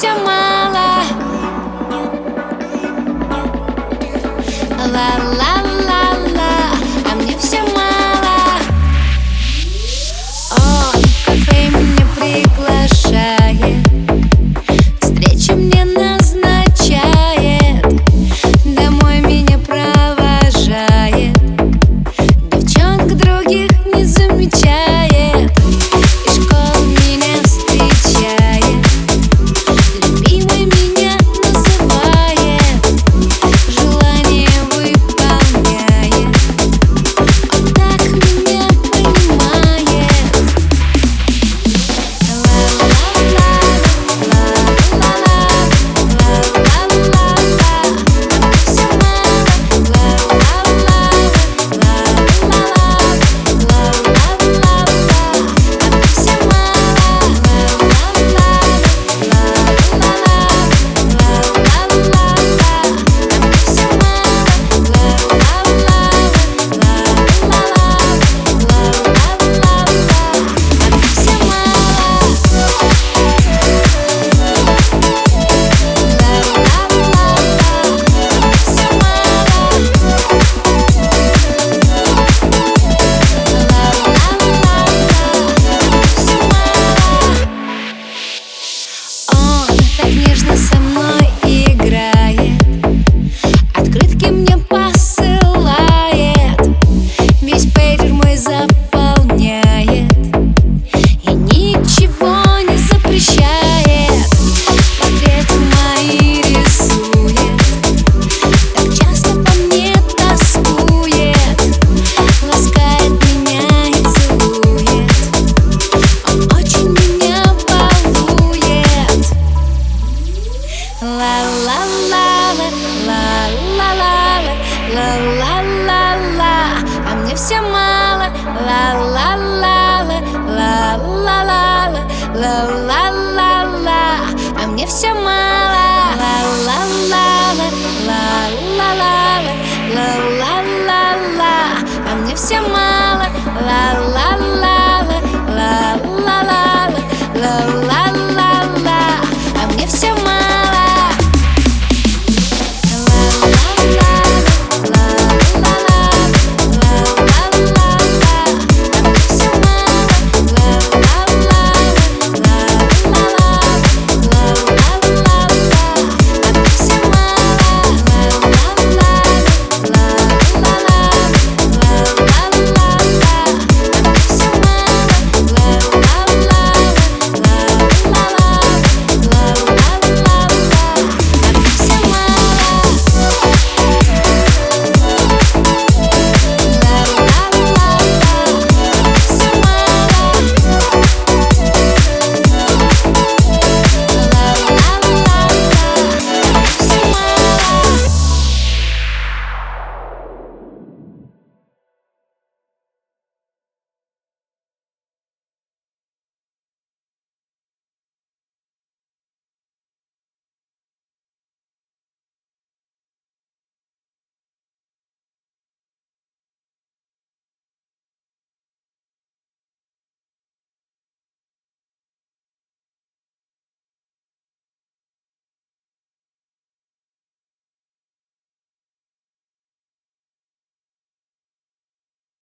像吗？так нежно со мной. мне все мало. Ла-ла-ла-ла, ла-ла-ла-ла, ла ла ла ла, а мне все мало, ла-ла.